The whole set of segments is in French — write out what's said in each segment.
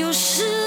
有时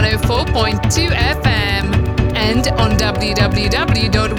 104.2 FM and on www.warm.fm.